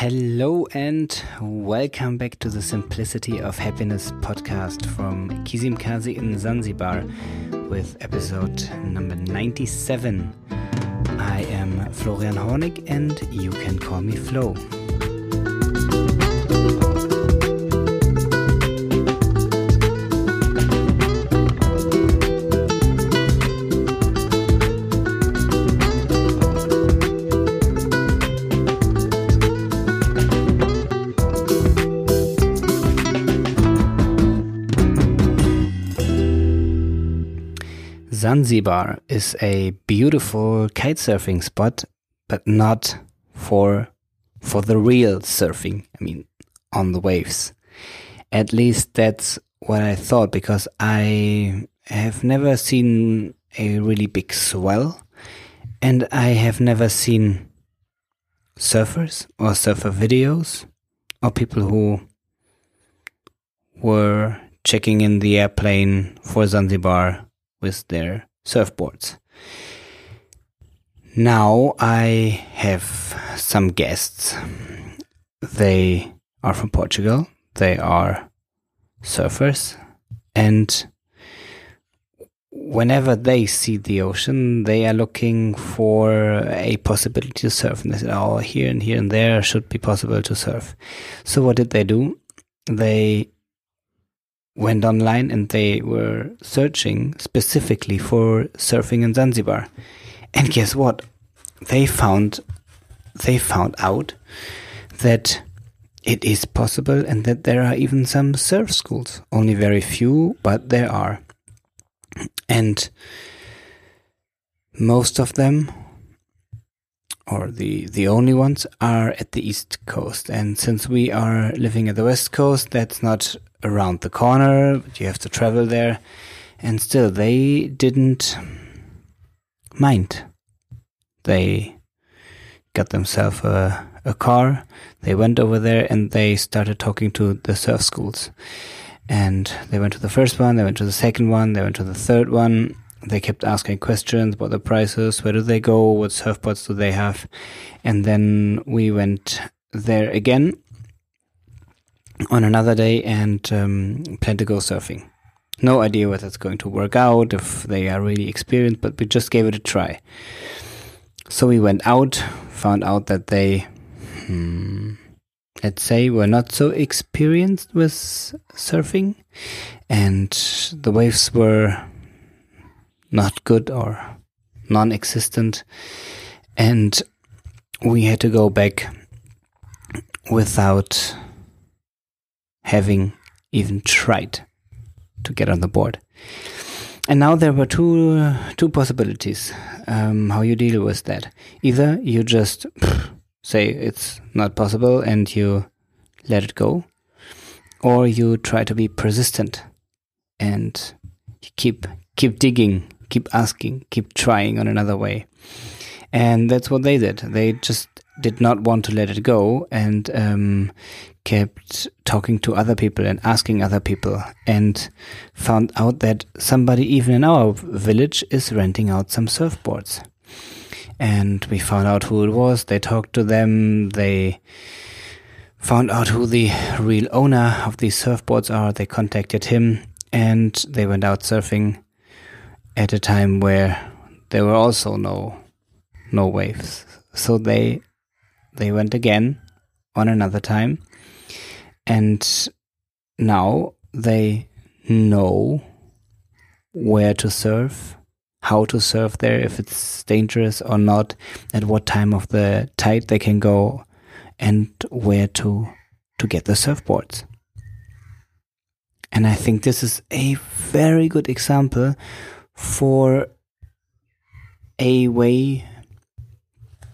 Hello and welcome back to the Simplicity of Happiness podcast from Kizimkazi in Zanzibar with episode number 97. I am Florian Hornig and you can call me Flo. Zanzibar is a beautiful kitesurfing spot, but not for for the real surfing. I mean, on the waves. At least that's what I thought because I have never seen a really big swell and I have never seen surfers or surfer videos or people who were checking in the airplane for Zanzibar with their surfboards. Now I have some guests. They are from Portugal. They are surfers. And whenever they see the ocean, they are looking for a possibility to surf. And they said, oh, here and here and there should be possible to surf. So what did they do? They went online and they were searching specifically for surfing in Zanzibar. And guess what? They found they found out that it is possible and that there are even some surf schools. Only very few, but there are. And most of them or the the only ones are at the east coast and since we are living at the west coast that's not around the corner, but you have to travel there. And still, they didn't mind. They got themselves a, a car, they went over there and they started talking to the surf schools. And they went to the first one, they went to the second one, they went to the third one. They kept asking questions about the prices, where do they go, what surfboards do they have. And then we went there again on another day and um, plan to go surfing. No idea whether it's going to work out, if they are really experienced, but we just gave it a try. So we went out, found out that they, hmm, let's say, were not so experienced with surfing, and the waves were not good or non existent, and we had to go back without having even tried to get on the board. And now there were two two possibilities um, how you deal with that. Either you just say it's not possible and you let it go, or you try to be persistent and keep keep digging, keep asking, keep trying on another way. And that's what they did. They just did not want to let it go and um, kept talking to other people and asking other people and found out that somebody even in our village is renting out some surfboards. And we found out who it was. They talked to them. They found out who the real owner of these surfboards are. They contacted him and they went out surfing at a time where there were also no no waves. So they they went again on another time and now they know where to surf, how to surf there, if it's dangerous or not, at what time of the tide they can go, and where to to get the surfboards. And I think this is a very good example for a way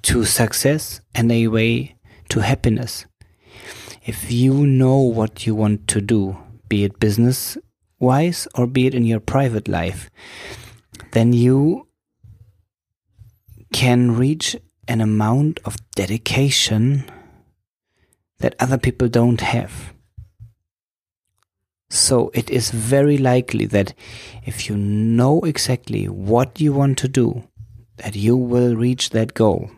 to success and a way to happiness if you know what you want to do, be it business wise or be it in your private life, then you can reach an amount of dedication that other people don't have. So it is very likely that if you know exactly what you want to do, that you will reach that goal.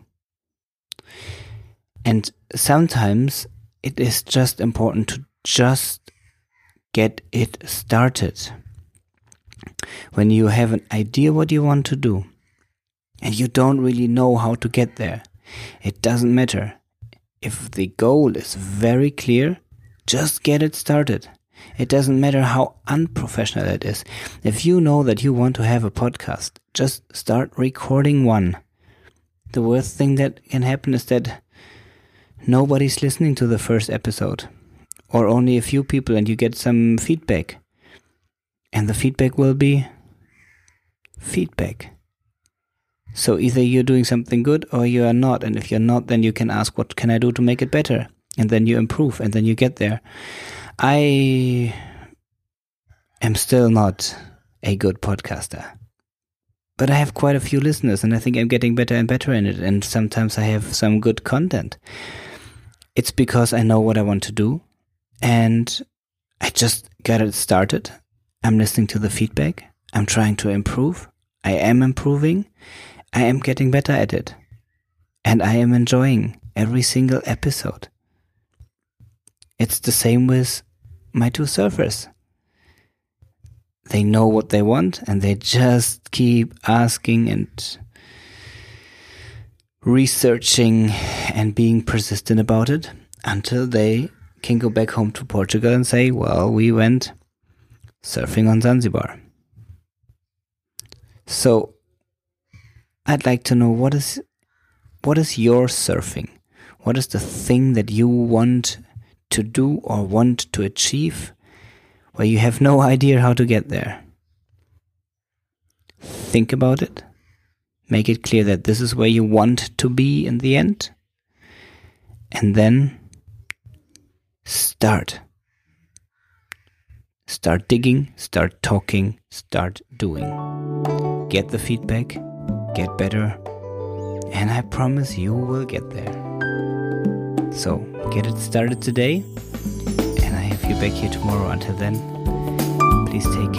And sometimes it is just important to just get it started. When you have an idea what you want to do and you don't really know how to get there, it doesn't matter. If the goal is very clear, just get it started. It doesn't matter how unprofessional it is. If you know that you want to have a podcast, just start recording one. The worst thing that can happen is that nobody's listening to the first episode, or only a few people, and you get some feedback. And the feedback will be feedback. So either you're doing something good or you are not. And if you're not, then you can ask, what can I do to make it better? And then you improve and then you get there. I am still not a good podcaster. But I have quite a few listeners and I think I'm getting better and better in it. And sometimes I have some good content. It's because I know what I want to do and I just got it started. I'm listening to the feedback. I'm trying to improve. I am improving. I am getting better at it. And I am enjoying every single episode. It's the same with my two surfers. They know what they want and they just keep asking and researching and being persistent about it until they can go back home to Portugal and say, well, we went surfing on Zanzibar. So I'd like to know what is what is your surfing? What is the thing that you want to do or want to achieve where you have no idea how to get there. Think about it. Make it clear that this is where you want to be in the end. And then start. Start digging, start talking, start doing. Get the feedback, get better, and I promise you will get there. So get it started today, you back here tomorrow. Until then, please take care.